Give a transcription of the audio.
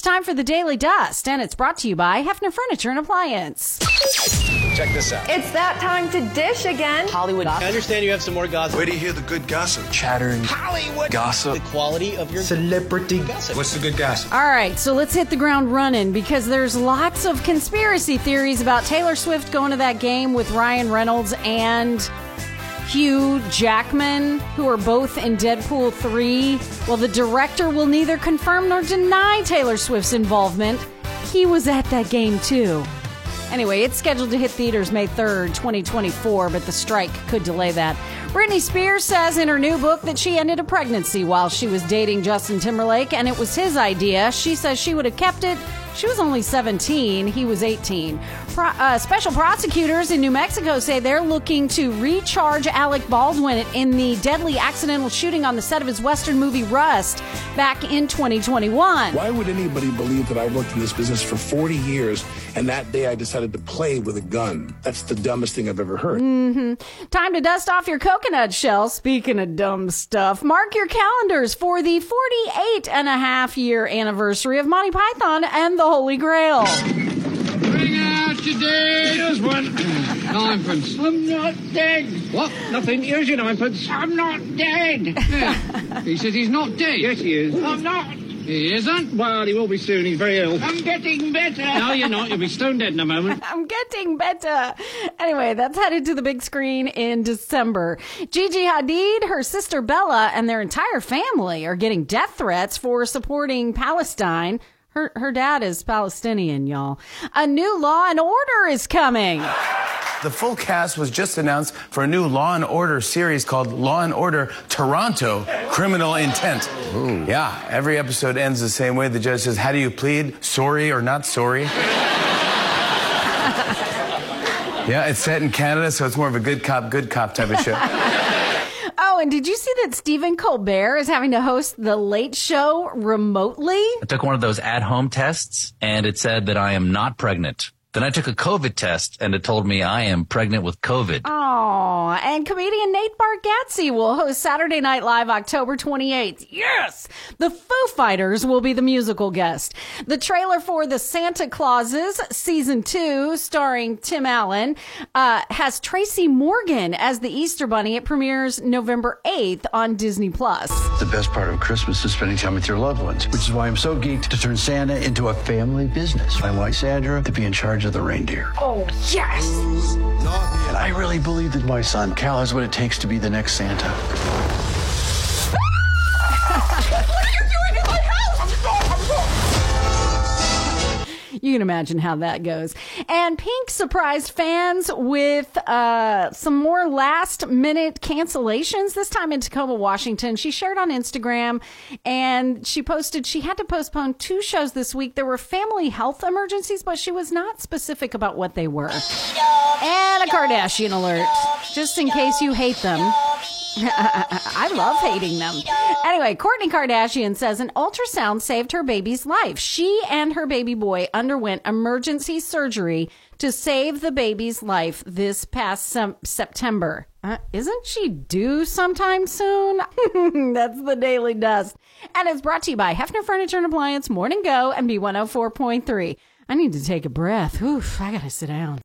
It's time for the Daily Dust, and it's brought to you by Hefner Furniture and Appliance. Check this out. It's that time to dish again. Hollywood I understand you have some more gossip. Where do you hear the good gossip? chattering. Hollywood gossip. The quality of your Celebrity gossip. What's the good gossip? All right, so let's hit the ground running because there's lots of conspiracy theories about Taylor Swift going to that game with Ryan Reynolds and Hugh Jackman, who are both in Deadpool 3. Well, the director will neither confirm nor deny Taylor Swift's involvement. He was at that game too. Anyway, it's scheduled to hit theaters May 3rd, 2024, but the strike could delay that. Britney Spears says in her new book that she ended a pregnancy while she was dating Justin Timberlake, and it was his idea. She says she would have kept it. She was only 17, he was 18. Pro- uh, special prosecutors in New Mexico say they're looking to recharge Alec Baldwin in the deadly accidental shooting on the set of his Western movie Rust back in 2021. Why would anybody believe that I worked in this business for 40 years and that day I decided to play with a gun? That's the dumbest thing I've ever heard. Time to dust off your coconut shell. Speaking of dumb stuff, mark your calendars for the 48 and a half year anniversary of Monty Python and the Holy Grail. Bring out today. Here's one. Ninepence. I'm not dead. What? Nothing. Here's your ninepence. I'm not dead. Yeah. he says he's not dead. Yes, he is. I'm not. He isn't? Well, he will be soon. He's very ill. I'm getting better. No, you're not. You'll be stone dead in a moment. I'm getting better. Anyway, that's headed to the big screen in December. Gigi Hadid, her sister Bella, and their entire family are getting death threats for supporting Palestine. Her, her dad is Palestinian, y'all. A new law and order is coming. The full cast was just announced for a new Law and Order series called Law and Order Toronto Criminal Intent. Yeah, every episode ends the same way. The judge says, How do you plead? Sorry or not sorry? yeah, it's set in Canada, so it's more of a good cop, good cop type of show. And did you see that Stephen Colbert is having to host the Late Show remotely? I took one of those at home tests and it said that I am not pregnant. Then I took a COVID test and it told me I am pregnant with COVID. Oh, and comedian Nate Bargatze will host Saturday Night Live October 28th. Yes! The Foo Fighters will be the musical guest. The trailer for The Santa Clauses Season 2, starring Tim Allen, uh, has Tracy Morgan as the Easter Bunny. It premieres November 8th on Disney+. Plus. The best part of Christmas is spending time with your loved ones, which is why I'm so geeked to turn Santa into a family business. I want Sandra to be in charge of the reindeer. Oh, yes! And I really believe that my son, Cal, has what it takes to be the next Santa. You can imagine how that goes. And Pink surprised fans with uh, some more last minute cancellations, this time in Tacoma, Washington. She shared on Instagram and she posted she had to postpone two shows this week. There were family health emergencies, but she was not specific about what they were. And a Kardashian alert, just in case you hate them. I love hating them. Anyway, Kourtney Kardashian says an ultrasound saved her baby's life. She and her baby boy underwent emergency surgery to save the baby's life this past sem- September. Uh, isn't she due sometime soon? That's the Daily Dust. And it's brought to you by Hefner Furniture and Appliance, Morning Go, and B104.3. I need to take a breath. Oof, I gotta sit down.